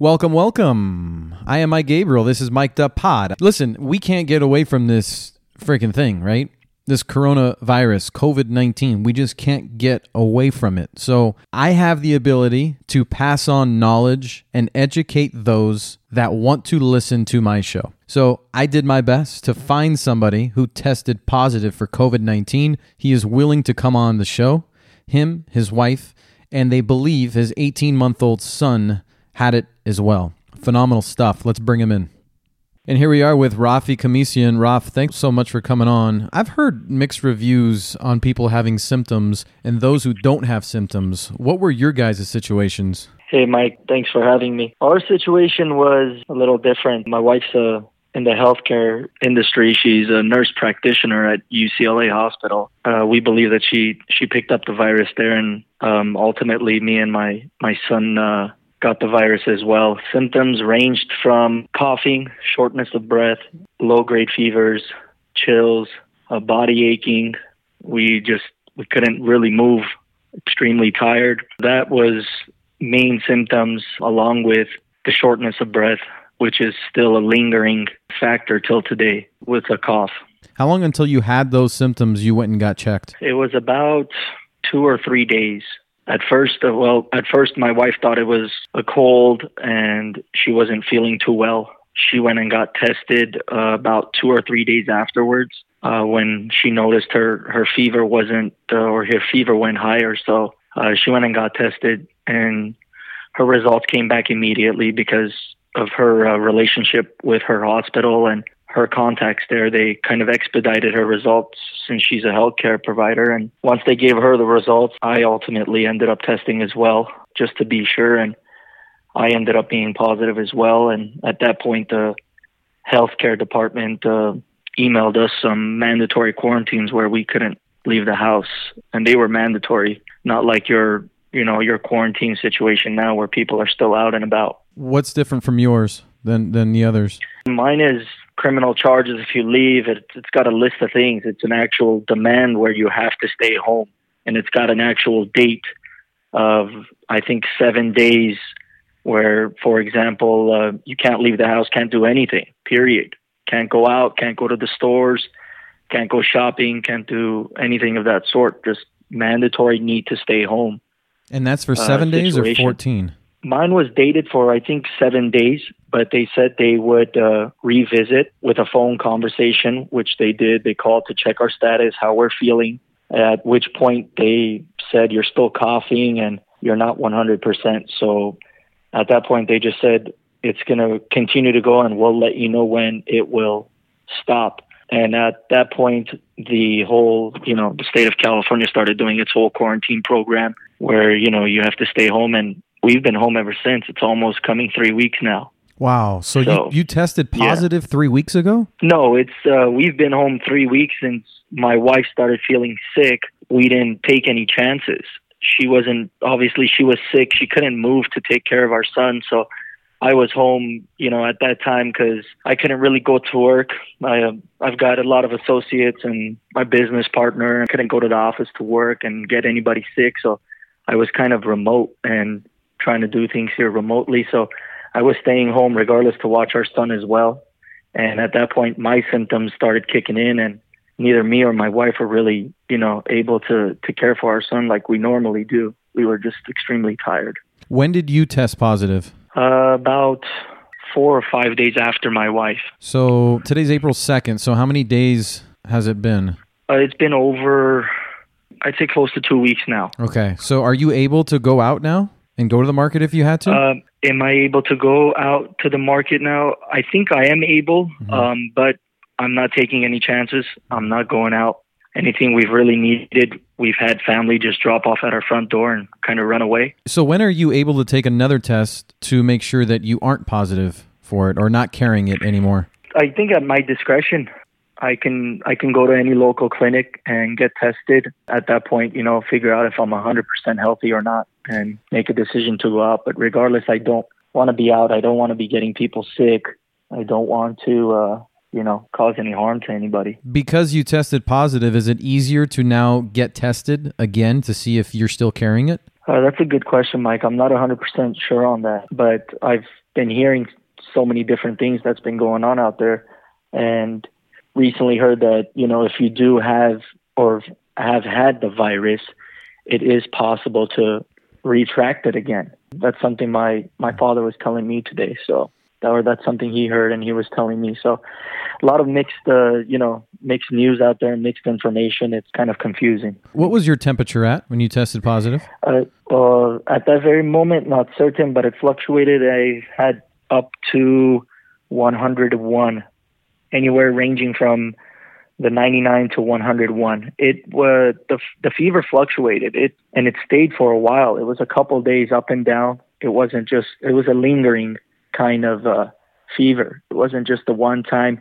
Welcome, welcome. I am Mike Gabriel. This is Mic'd Up Pod. Listen, we can't get away from this freaking thing, right? This coronavirus, COVID 19. We just can't get away from it. So I have the ability to pass on knowledge and educate those that want to listen to my show. So I did my best to find somebody who tested positive for COVID 19. He is willing to come on the show, him, his wife, and they believe his 18 month old son had it as well. Phenomenal stuff. Let's bring him in. And here we are with Rafi Kamisian. Raf, thanks so much for coming on. I've heard mixed reviews on people having symptoms and those who don't have symptoms. What were your guys' situations? Hey, Mike, thanks for having me. Our situation was a little different. My wife's uh, in the healthcare industry. She's a nurse practitioner at UCLA Hospital. Uh, we believe that she she picked up the virus there, and um, ultimately, me and my my son uh, got the virus as well. Symptoms ranged from coughing, shortness of breath, low grade fevers, chills, uh, body aching. We just we couldn't really move, extremely tired. That was main symptoms along with the shortness of breath, which is still a lingering factor till today with a cough. How long until you had those symptoms you went and got checked? It was about 2 or 3 days at first, uh, well, at first my wife thought it was a cold and she wasn't feeling too well. She went and got tested uh, about two or three days afterwards uh, when she noticed her, her fever wasn't, uh, or her fever went higher. So uh, she went and got tested and her results came back immediately because of her uh, relationship with her hospital and her contacts there. They kind of expedited her results since she's a healthcare provider. And once they gave her the results, I ultimately ended up testing as well, just to be sure. And I ended up being positive as well. And at that point, the healthcare department uh, emailed us some mandatory quarantines where we couldn't leave the house, and they were mandatory, not like your you know your quarantine situation now where people are still out and about. What's different from yours than than the others? Mine is criminal charges if you leave. It, it's got a list of things. It's an actual demand where you have to stay home, and it's got an actual date of I think seven days. Where, for example, uh, you can't leave the house, can't do anything. Period. Can't go out, can't go to the stores, can't go shopping, can't do anything of that sort. Just mandatory need to stay home. And that's for uh, seven uh, days or fourteen. Mine was dated for I think seven days, but they said they would uh, revisit with a phone conversation, which they did. They called to check our status, how we're feeling. At which point they said you're still coughing and you're not 100%. So at that point they just said it's going to continue to go and we'll let you know when it will stop. And at that point, the whole, you know, the state of California started doing its whole quarantine program where, you know, you have to stay home and we've been home ever since. It's almost coming three weeks now. Wow. So, so you, you tested positive yeah. three weeks ago? No, it's uh, we've been home three weeks since my wife started feeling sick. We didn't take any chances. She wasn't obviously she was sick. She couldn't move to take care of our son, so I was home, you know, at that time because I couldn't really go to work. I, uh, I've got a lot of associates and my business partner. I couldn't go to the office to work and get anybody sick, so I was kind of remote and trying to do things here remotely. So I was staying home regardless to watch our son as well. And at that point, my symptoms started kicking in, and neither me or my wife were really, you know, able to to care for our son like we normally do. We were just extremely tired. When did you test positive? Uh, about four or five days after my wife. So today's April second. So how many days has it been? Uh, it's been over, I'd say, close to two weeks now. Okay. So are you able to go out now? And go to the market if you had to? Uh, am I able to go out to the market now? I think I am able, mm-hmm. um, but I'm not taking any chances. I'm not going out. Anything we've really needed, we've had family just drop off at our front door and kind of run away. So, when are you able to take another test to make sure that you aren't positive for it or not carrying it anymore? I think at my discretion. I can I can go to any local clinic and get tested. At that point, you know, figure out if I'm 100% healthy or not, and make a decision to go out. But regardless, I don't want to be out. I don't want to be getting people sick. I don't want to, uh, you know, cause any harm to anybody. Because you tested positive, is it easier to now get tested again to see if you're still carrying it? Uh, that's a good question, Mike. I'm not 100% sure on that, but I've been hearing so many different things that's been going on out there, and recently heard that you know if you do have or have had the virus, it is possible to retract it again. That's something my my father was telling me today. So or that's something he heard and he was telling me. So a lot of mixed, uh, you know, mixed news out there, mixed information. It's kind of confusing. What was your temperature at when you tested positive? Uh, uh, at that very moment, not certain, but it fluctuated. I had up to 101, anywhere ranging from the 99 to 101. It was the the fever fluctuated. It and it stayed for a while. It was a couple days up and down. It wasn't just. It was a lingering kind of uh, fever. It wasn't just the one time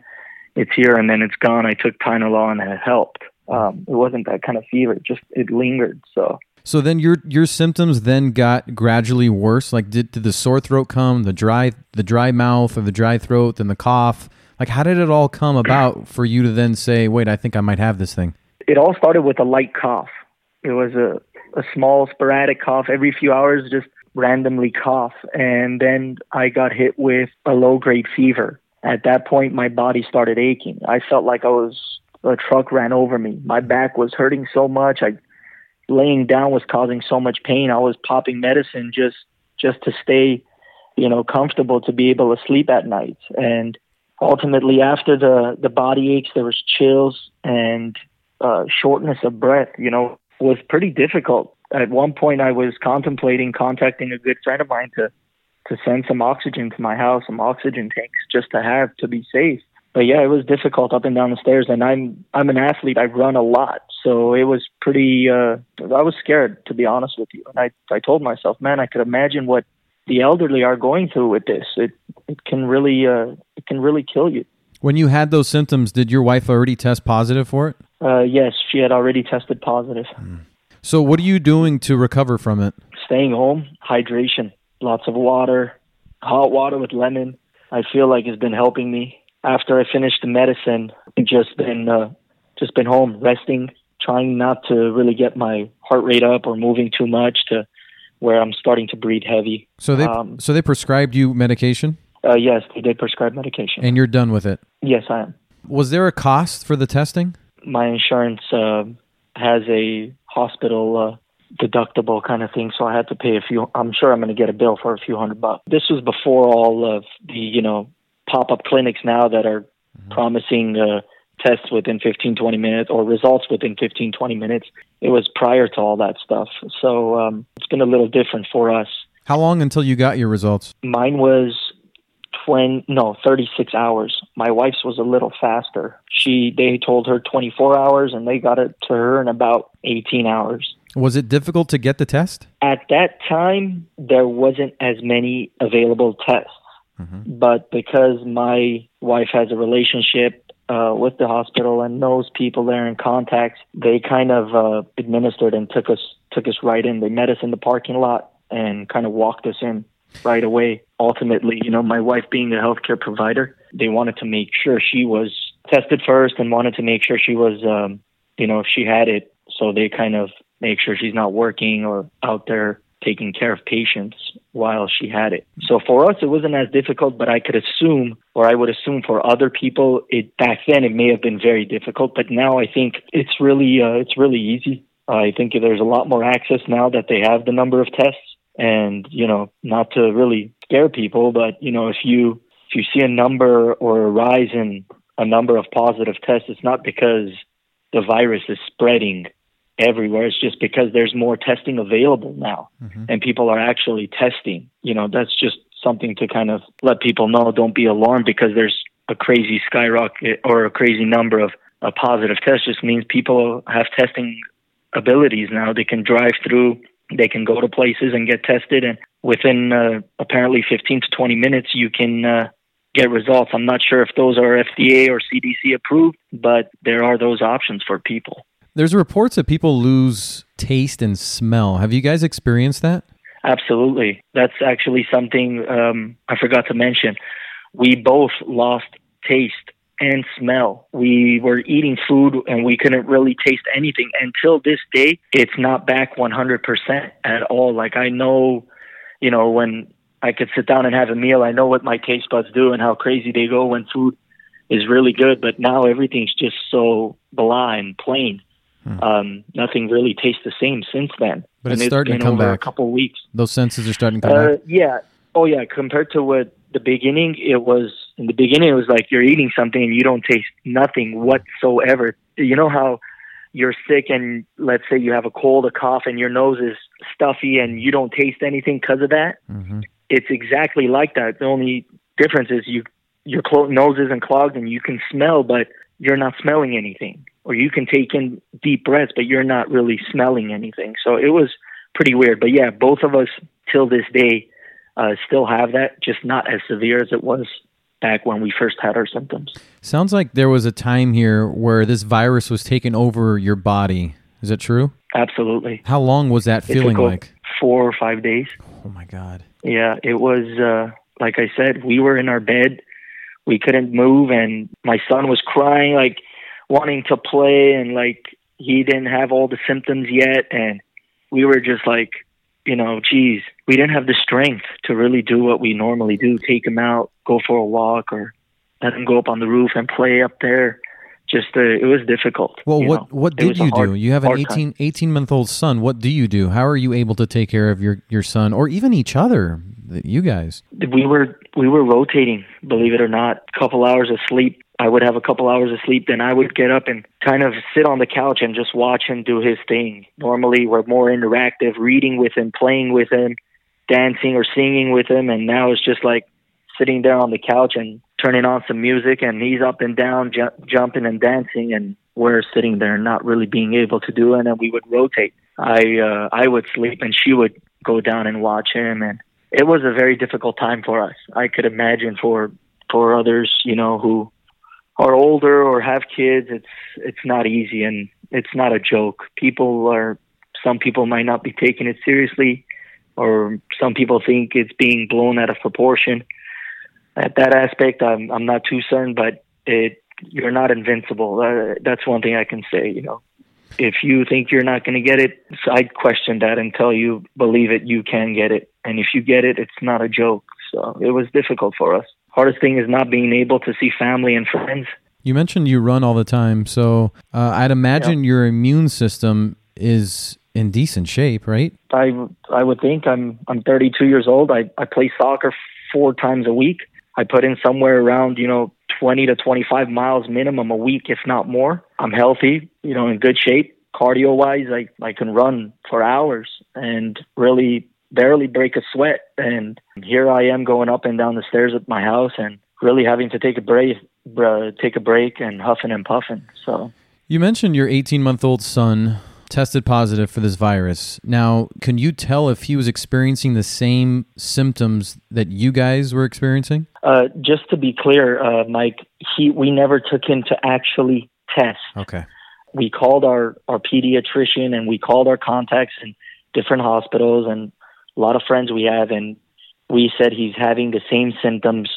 it's here and then it's gone. I took Tylenol and it helped. Um, it wasn't that kind of fever. It just it lingered. So. So then your your symptoms then got gradually worse. Like did, did the sore throat come, the dry the dry mouth or the dry throat, then the cough? Like how did it all come about for you to then say, "Wait, I think I might have this thing"? It all started with a light cough. It was a a small sporadic cough every few hours, just randomly cough. And then I got hit with a low grade fever. At that point, my body started aching. I felt like I was, a truck ran over me. My back was hurting so much. I, laying down was causing so much pain. I was popping medicine just, just to stay, you know, comfortable to be able to sleep at night. And ultimately, after the, the body aches, there was chills and uh, shortness of breath, you know, was pretty difficult at one point I was contemplating contacting a good friend of mine to to send some oxygen to my house, some oxygen tanks just to have to be safe. But yeah, it was difficult up and down the stairs and I'm I'm an athlete. I run a lot. So it was pretty uh I was scared to be honest with you. And I I told myself, man, I could imagine what the elderly are going through with this. It it can really uh it can really kill you. When you had those symptoms, did your wife already test positive for it? Uh yes, she had already tested positive. Mm. So, what are you doing to recover from it? Staying home, hydration, lots of water, hot water with lemon. I feel like it's been helping me. After I finished the medicine, I've just been uh, just been home resting, trying not to really get my heart rate up or moving too much to where I'm starting to breathe heavy. So they um, so they prescribed you medication? Uh, yes, they did prescribe medication. And you're done with it? Yes, I am. Was there a cost for the testing? My insurance uh, has a hospital uh, deductible kind of thing. So I had to pay a few. I'm sure I'm going to get a bill for a few hundred bucks. This was before all of the you know pop up clinics now that are mm-hmm. promising uh, tests within 15 20 minutes or results within 15 20 minutes. It was prior to all that stuff. So um, it's been a little different for us. How long until you got your results? Mine was 20 no 36 hours my wife's was a little faster she they told her 24 hours and they got it to her in about 18 hours was it difficult to get the test at that time there wasn't as many available tests mm-hmm. but because my wife has a relationship uh, with the hospital and knows people there in contacts they kind of uh, administered and took us took us right in they met us in the parking lot and kind of walked us in right away. Ultimately, you know, my wife being a healthcare provider, they wanted to make sure she was tested first and wanted to make sure she was, um, you know, if she had it. So they kind of make sure she's not working or out there taking care of patients while she had it. So for us, it wasn't as difficult, but I could assume, or I would assume for other people, it back then it may have been very difficult, but now I think it's really, uh, it's really easy. I think there's a lot more access now that they have the number of tests and you know not to really scare people but you know if you if you see a number or a rise in a number of positive tests it's not because the virus is spreading everywhere it's just because there's more testing available now mm-hmm. and people are actually testing you know that's just something to kind of let people know don't be alarmed because there's a crazy skyrocket or a crazy number of a positive tests just means people have testing abilities now they can drive through they can go to places and get tested, and within uh, apparently 15 to 20 minutes, you can uh, get results. I'm not sure if those are FDA or CDC approved, but there are those options for people. There's reports that people lose taste and smell. Have you guys experienced that? Absolutely. That's actually something um, I forgot to mention. We both lost taste and smell. We were eating food and we couldn't really taste anything until this day. It's not back 100% at all. Like I know, you know, when I could sit down and have a meal. I know what my taste buds do and how crazy they go when food is really good. But now everything's just so blah and plain. Hmm. Um, nothing really tastes the same since then. But it's, it's starting to come back. A couple weeks. Those senses are starting to come uh, back. Yeah. Oh yeah. Compared to what the beginning, it was in the beginning. It was like you're eating something and you don't taste nothing whatsoever. You know how you're sick and let's say you have a cold, a cough, and your nose is stuffy and you don't taste anything because of that. Mm-hmm. It's exactly like that. The only difference is you your clo- nose isn't clogged and you can smell, but you're not smelling anything. Or you can take in deep breaths, but you're not really smelling anything. So it was pretty weird. But yeah, both of us till this day uh, still have that, just not as severe as it was back when we first had our symptoms. Sounds like there was a time here where this virus was taking over your body. Is that true? Absolutely. How long was that feeling like? Four or five days. Oh my God. Yeah, it was, uh, like I said, we were in our bed. We couldn't move, and my son was crying, like wanting to play, and like he didn't have all the symptoms yet. And we were just like, you know, geez, we didn't have the strength to really do what we normally do take him out, go for a walk, or let him go up on the roof and play up there. Just uh, it was difficult. Well, what know? what did you hard, do? You have an 18, 18 month old son. What do you do? How are you able to take care of your your son or even each other? You guys. We were we were rotating. Believe it or not, a couple hours of sleep I would have a couple hours of sleep, then I would get up and kind of sit on the couch and just watch him do his thing. Normally, we're more interactive, reading with him, playing with him, dancing or singing with him, and now it's just like sitting there on the couch and turning on some music, and he's up and down, ju- jumping and dancing, and we're sitting there not really being able to do it, and we would rotate. I uh, I would sleep, and she would go down and watch him, and it was a very difficult time for us. I could imagine for for others, you know, who are older or have kids, it's it's not easy and it's not a joke. People are some people might not be taking it seriously, or some people think it's being blown out of proportion. At that aspect, I'm I'm not too certain, but it you're not invincible. Uh, that's one thing I can say. You know, if you think you're not going to get it, so I'd question that until you believe it. You can get it, and if you get it, it's not a joke. So it was difficult for us hardest thing is not being able to see family and friends. You mentioned you run all the time, so uh, I'd imagine your immune system is in decent shape, right? I I would think I'm I'm 32 years old. I I play soccer four times a week. I put in somewhere around you know 20 to 25 miles minimum a week, if not more. I'm healthy, you know, in good shape. Cardio wise, I I can run for hours and really barely break a sweat. And here I am going up and down the stairs at my house and really having to take a break, uh, take a break and huffing and puffing. So you mentioned your 18 month old son tested positive for this virus. Now, can you tell if he was experiencing the same symptoms that you guys were experiencing? Uh, just to be clear, uh, Mike, he we never took him to actually test. Okay. We called our our pediatrician and we called our contacts in different hospitals and a lot of friends we have, and we said he's having the same symptoms,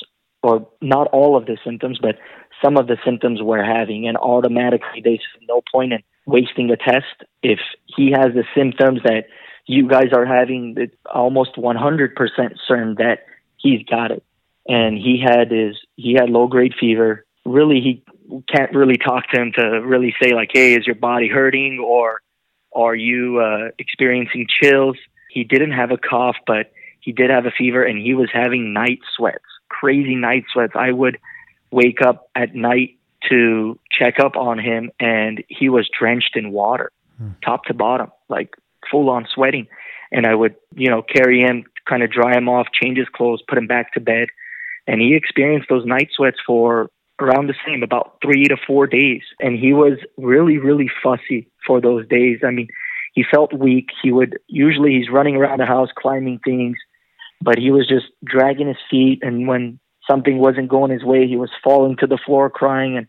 or not all of the symptoms, but some of the symptoms we're having, and automatically said no point in wasting a test if he has the symptoms that you guys are having. It's almost 100% certain that he's got it, and he had his he had low grade fever. Really, he can't really talk to him to really say like, "Hey, is your body hurting?" or "Are you uh, experiencing chills?" He didn't have a cough, but he did have a fever and he was having night sweats, crazy night sweats. I would wake up at night to check up on him and he was drenched in water, hmm. top to bottom, like full on sweating. And I would, you know, carry him, kind of dry him off, change his clothes, put him back to bed. And he experienced those night sweats for around the same, about three to four days. And he was really, really fussy for those days. I mean, he felt weak. He would usually he's running around the house climbing things, but he was just dragging his feet. And when something wasn't going his way, he was falling to the floor crying and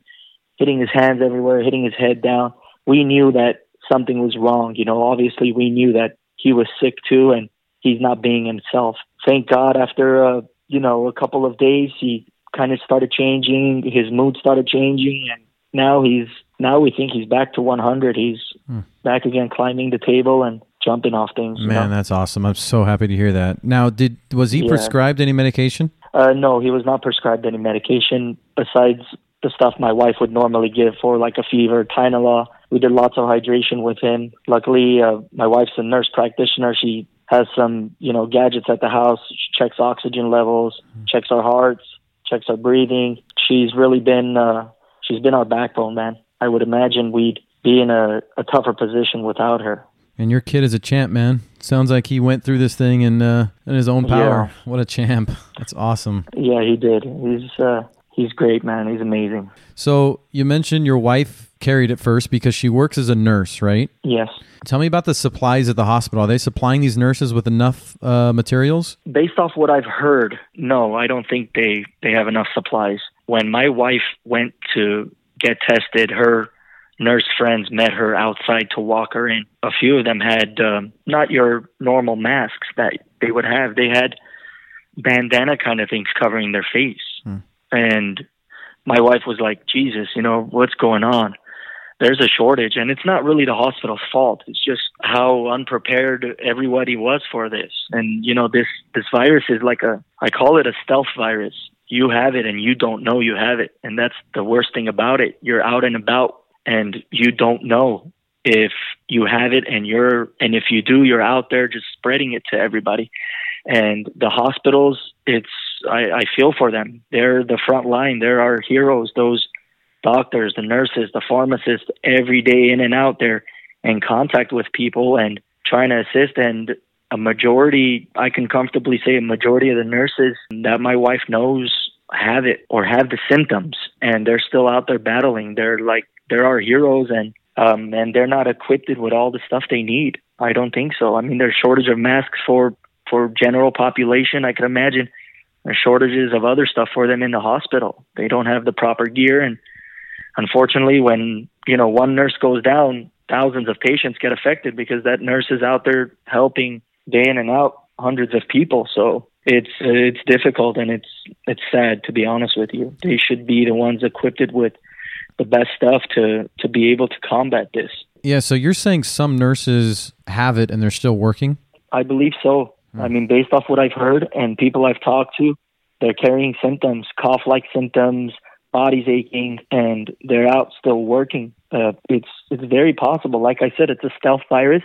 hitting his hands everywhere, hitting his head down. We knew that something was wrong. You know, obviously we knew that he was sick too, and he's not being himself. Thank God, after uh, you know a couple of days, he kind of started changing. His mood started changing, and now he's now we think he's back to 100. He's hmm. back again climbing the table and jumping off things. you Man, know? that's awesome. I'm so happy to hear that. Now, did was he Yeah. prescribed any medication? Uh, no, he was not prescribed any medication besides the stuff my wife would normally give for like a fever, Tylenol. We did lots of hydration with him. Luckily, uh, my wife's a nurse practitioner. She has some, you know, gadgets at the house. She checks oxygen levels, checks our hearts, checks our breathing. She's really been, uh, she's been our backbone, man. I would imagine we'd be in a, a tougher position without her. And your kid is a champ, man. Sounds like he went through this thing in uh, in his own power. Yeah. What a champ! That's awesome. Yeah, he did. He's, uh, he's great, man. He's amazing. So you mentioned your wife carried it first because she works as a nurse, right? Yes. Tell me about the supplies at the hospital. Are they supplying these nurses with enough uh, materials? based off what I've heard, no, I don't think they they have enough supplies. When my wife went to get tested, her nurse friends met her outside to walk her in. A few of them had um, not your normal masks that they would have. They had bandana kind of things covering their face. And my wife was like, "Jesus, you know what's going on?" there's a shortage and it's not really the hospital's fault it's just how unprepared everybody was for this and you know this this virus is like a i call it a stealth virus you have it and you don't know you have it and that's the worst thing about it you're out and about and you don't know if you have it and you're and if you do you're out there just spreading it to everybody. And the hospitals it's i i feel for them. They're the front line. They're our heroes those doctors, the nurses, the pharmacists, every day in and out there in contact with people and trying to assist. And a majority, I can comfortably say, a majority of the nurses that my wife knows have it or have the symptoms, and they're still out there battling. They're like they're our heroes, and um, and they're not equipped with all the stuff they need. I don't think so. I mean, there's shortage of masks for for general population. I can imagine there's shortages of other stuff for them in the hospital. They don't have the proper gear and unfortunately, when you know one nurse goes down, thousands of patients get affected because that nurse is out there helping day in and out hundreds of people. So it's it's difficult and it's it's sad to be honest with you. They should be the ones equipped with the best stuff to to be able to combat this. Yeah, so you're saying some nurses have it and they're still working? I believe so. I mean, based off what I've heard and people I've talked to, they're carrying symptoms, cough-like symptoms, body's aching, and they're out still working. Uh, it's it's very possible. Like I said, it's a stealth virus.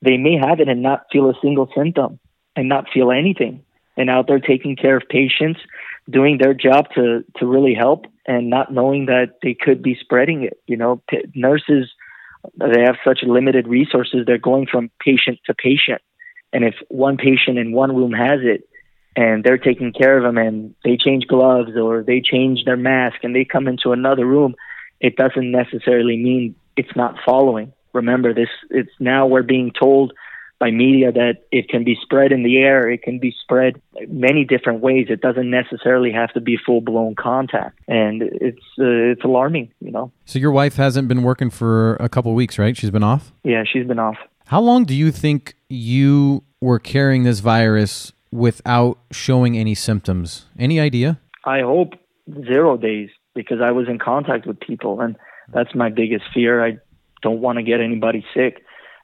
They may have it and not feel a single symptom and not feel anything, and out there taking care of patients, doing their job to to really help, and not knowing that they could be spreading it. You know, p- nurses they have such limited resources. They're going from patient to patient, and if one patient in one room has it, and they're taking care of them and they change gloves or they change their mask and they come into another room, it doesn't necessarily mean it's not following. Remember this it's now we're being told by media that it can be spread in the air, it can be spread many different ways. It doesn't necessarily have to be full blown contact. And it's uh, it's alarming, you know. So your wife hasn't been working for a couple weeks, right? She's been off? Yeah, she's been off. How long do you think you were carrying this virus without showing any symptoms? Any idea? I hope zero days because I was in contact with people, and that's my biggest fear. I don't want to get anybody sick.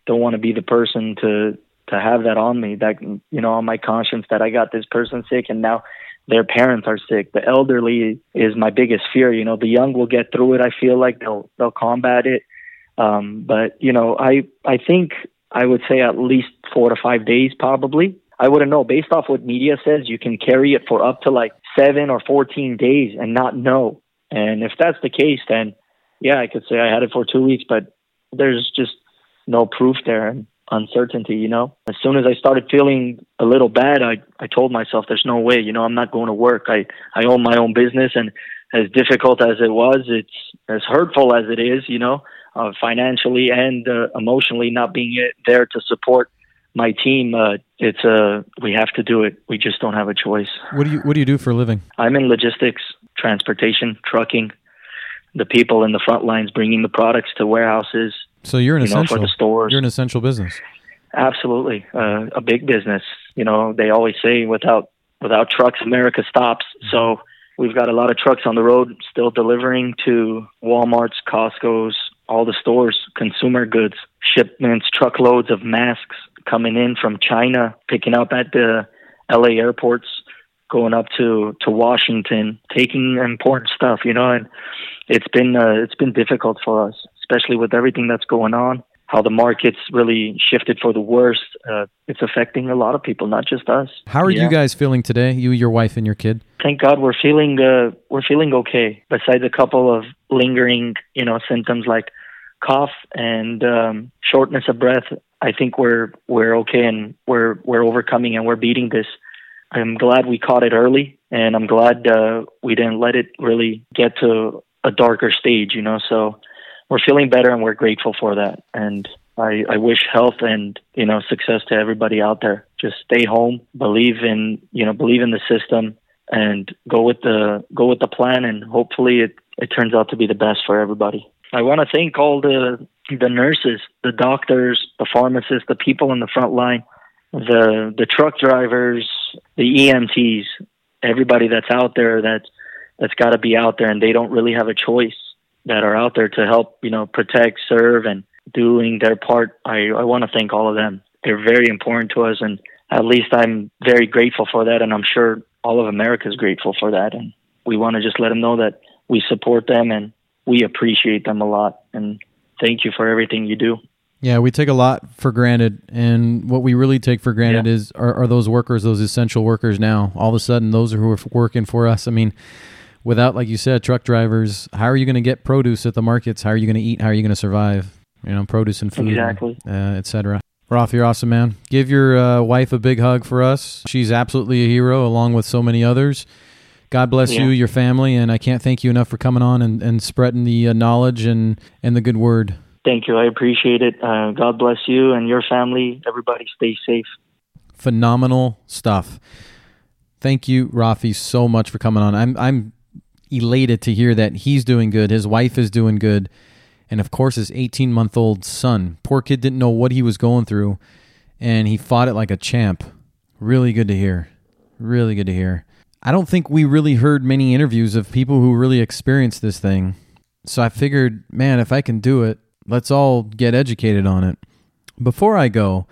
Don't want to be the person to to have that on me. That you know, on my conscience that I got this person sick, and now their parents are sick. The elderly is my biggest fear. You know, the young will get through it. I feel like they'll they'll combat it. Um, but you know, I I think I would say at least four to five days probably. I wouldn't know. Based off what media says, you can carry it for up to like seven or 14 days and not know. And if that's the case, then yeah, I could say I had it for two weeks, but there's just no proof there and uncertainty, you know. As soon as I started feeling a little bad, I, I told myself there's no way, you know, I'm not going to work. I, I own my own business and as difficult as it was, it's as hurtful as it is, you know, uh, financially and uh, emotionally not being there to support my team, uh, it's uh, we have to do it. We just don't have a choice. What do you What do you do for a living? I'm in logistics, transportation, trucking. The people in the front lines bringing the products to warehouses. So you're an you know, essential. for the stores. You're an essential business. Absolutely, uh, a big business. You know, they always say without without trucks, America stops. So we've got a lot of trucks on the road still delivering to WalMarts, Costco's, all the stores, consumer goods, shipments, truckloads of masks, coming in from China, picking up at the LA airports, going up to to Washington, taking important stuff, you know, and it's been uh, it's been difficult for us, especially with everything that's going on. How the market's really shifted for the worst. Uh, it's affecting a lot of people, not just us. How are Yeah. you guys feeling today? You, your wife, and your kid? Thank God we're feeling uh, we're feeling okay. Besides a couple of lingering, you know, symptoms like cough and um, shortness of breath, I think we're we're okay and we're we're overcoming and we're beating this. I'm glad we caught it early, and I'm glad uh, we didn't let it really get to a darker stage. You know, so we're feeling better and we're grateful for that. And I, I wish health and you know success to everybody out there. Just stay home, believe in you know believe in the system, and go with the go with the plan, and hopefully it it turns out to be the best for everybody. I want to thank all the the nurses, the doctors, the pharmacists, the people in the front line, the the truck drivers, the EMTs, everybody that's out there that that's got to be out there, and they don't really have a choice. That are out there to help, you know, protect, serve, and doing their part. I I want to thank all of them. They're very important to us, and at least I'm very grateful for that, and I'm sure all of America is grateful for that. And we want to just let them know that we support them and we appreciate them a lot. And thank you for everything you do. Yeah, we take a lot for granted, and what we really take for granted Yeah. is are, are those workers, those essential workers. Now, all of a sudden, those are who are working for us. I mean, without, like you said, truck drivers, how are you going to get produce at the markets? How are you going to eat? How are you going to survive? You know, produce and food, Exactly. uh, etc. Raf, you're awesome, man. Give your uh, wife a big hug for us. She's absolutely a hero, along with so many others. God bless Yeah. you, your family, and I can't thank you enough for coming on and, and spreading the uh, knowledge and, and the good word. Thank you. I appreciate it. Uh, God bless you and your family. Everybody stay safe. phenomenal stuff. Thank you, Rafi, so much for coming on. I'm I'm elated to hear that he's doing good. His wife is doing good, and of course, his 18 month old son. Poor kid didn't know what he was going through, and he fought it like a champ. Really good to hear. Really good to hear. I don't think we really heard many interviews of people who really experienced this thing. So I figured, man, if I can do it, let's all get educated on it. Before I go,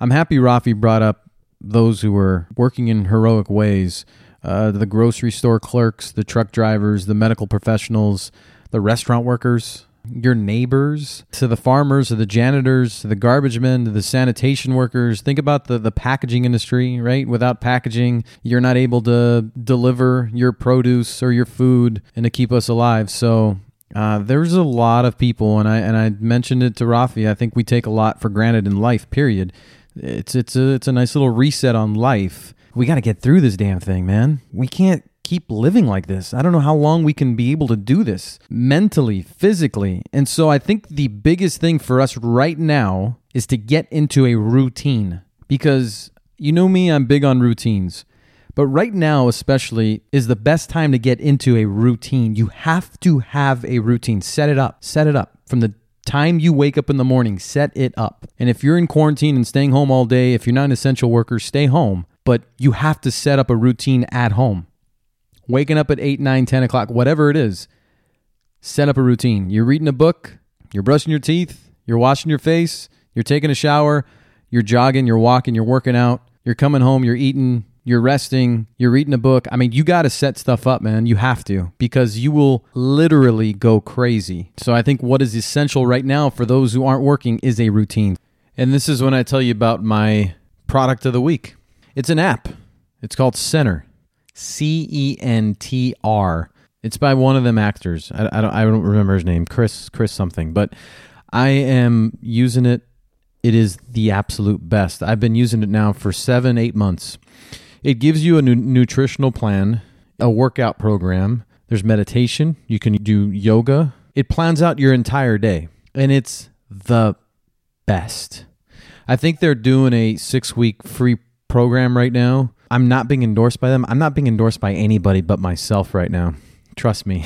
I'm happy Rafi brought up those who were working in heroic ways uh, the grocery store clerks, the truck drivers, the medical professionals, the restaurant workers, your neighbors, to the farmers, to the janitors, to the garbage men, to the sanitation workers. Think about the, the packaging industry, right? Without packaging, you're not able to deliver your produce or your food and to keep us alive. So uh, there's a lot of people, and I and I mentioned it to Rafi. I think we take a lot for granted in life. Period. It's it's a it's a nice little reset on life. We got to get through this damn thing, man. We can't keep living like this. I don't know how long we can be able to do this mentally, physically. And so I think the biggest thing for us right now is to get into a routine because you know me, I'm big on routines. But right now, especially, is the best time to get into a routine. You have to have a routine. Set it up. Set it up from the time you wake up in the morning. Set it up. And if you're in quarantine and staying home all day, if you're not an essential worker, stay home. But you have to set up a routine at home. Waking up at 8, 9, 10 o'clock, whatever it is, set up a routine. You're reading a book, you're brushing your teeth, you're washing your face, you're taking a shower, you're jogging, you're walking, you're working out, you're coming home, you're eating, you're resting, you're reading a book. I mean, you got to set stuff up, man. You have to because you will literally go crazy. So I think what is essential right now for those who aren't working is a routine. And this is when I tell you about my product of the week. It's an app. It's called Centr. C E N T R. It's by one of them actors. I, I don't I don't remember his name. Chris Chris something. But I am using it. It is the absolute best. I've been using it now for seven eight months. It gives you a nu- nutritional plan, a workout program. There's meditation. You can do yoga. It plans out your entire day, and it's the best. I think they're doing a six week free program right now. I'm not being endorsed by them. I'm not being endorsed by anybody but myself right now. Trust me.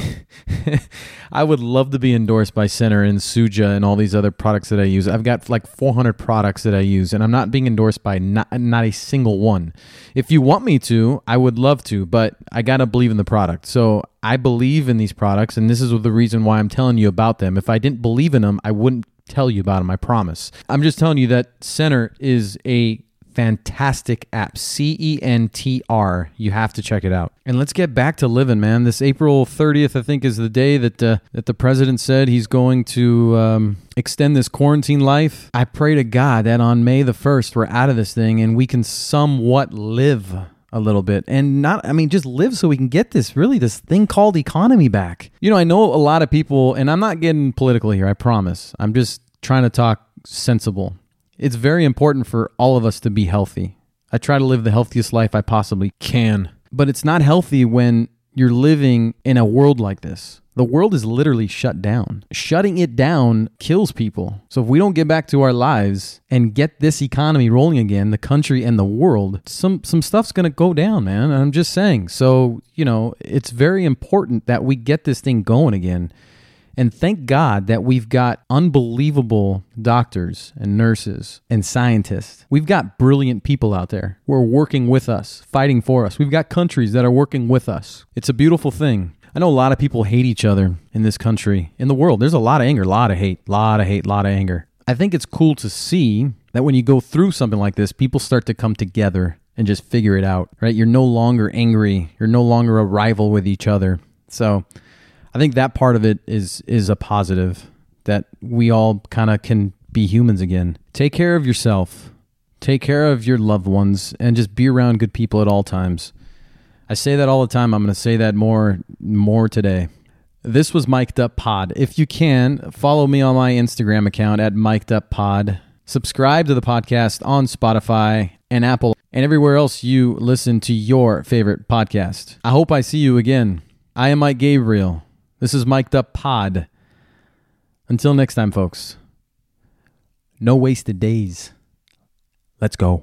I would love to be endorsed by Centr and Suja and all these other products that I use. I've got like 400 products that I use, and I'm not being endorsed by not, not a single one. If you want me to, I would love to, but I got to believe in the product. So I believe in these products, and this is the reason why I'm telling you about them. If I didn't believe in them, I wouldn't tell you about them, I promise. I'm just telling you that Centr is a fantastic app. C E N T R. You have to check it out. And let's get back to living, man. This April 30th, I think, is the day that uh, that the president said he's going to um, extend this quarantine life. I pray to God that on May the 1st, we're out of this thing and we can somewhat live a little bit and not i mean just live so we can get this really this thing called economy back you know i know a lot of people and i'm not getting political here i promise i'm just trying to talk sensible it's very important for all of us to be healthy i try to live the healthiest life i possibly can but it's not healthy when you're living in a world like this the world is literally shut down. Shutting it down kills people. So if we don't get back to our lives and get this economy rolling again, the country and the world, some some stuff's going to go down, man. I'm just saying. So, you know, it's very important that we get this thing going again. And thank God that we've got unbelievable doctors and nurses and scientists. We've got brilliant people out there who are working with us, fighting for us. We've got countries that are working with us. It's a beautiful thing. I know a lot of people hate each other in this country, in the world. There's a lot of anger, a lot of hate, a lot of hate, a lot of anger. I think it's cool to see that when you go through something like this, people start to come together and just figure it out, right? You're no longer angry. You're no longer a rival with each other. So I think that part of it is is a positive that we all kind of can be humans again. Take care of yourself. Take care of your loved ones and just be around good people at all times. I say that all the time. I'm going to say that more more today. This was Mic'd Up Pod. If you can, follow me on my Instagram account at Mic'd Up Pod. Subscribe to the podcast on Spotify and Apple and everywhere else you listen to your favorite podcast. I hope I see you again. I am Mike Gabriel. This is Mic'd Up Pod. Until next time, folks. No wasted days. Let's go.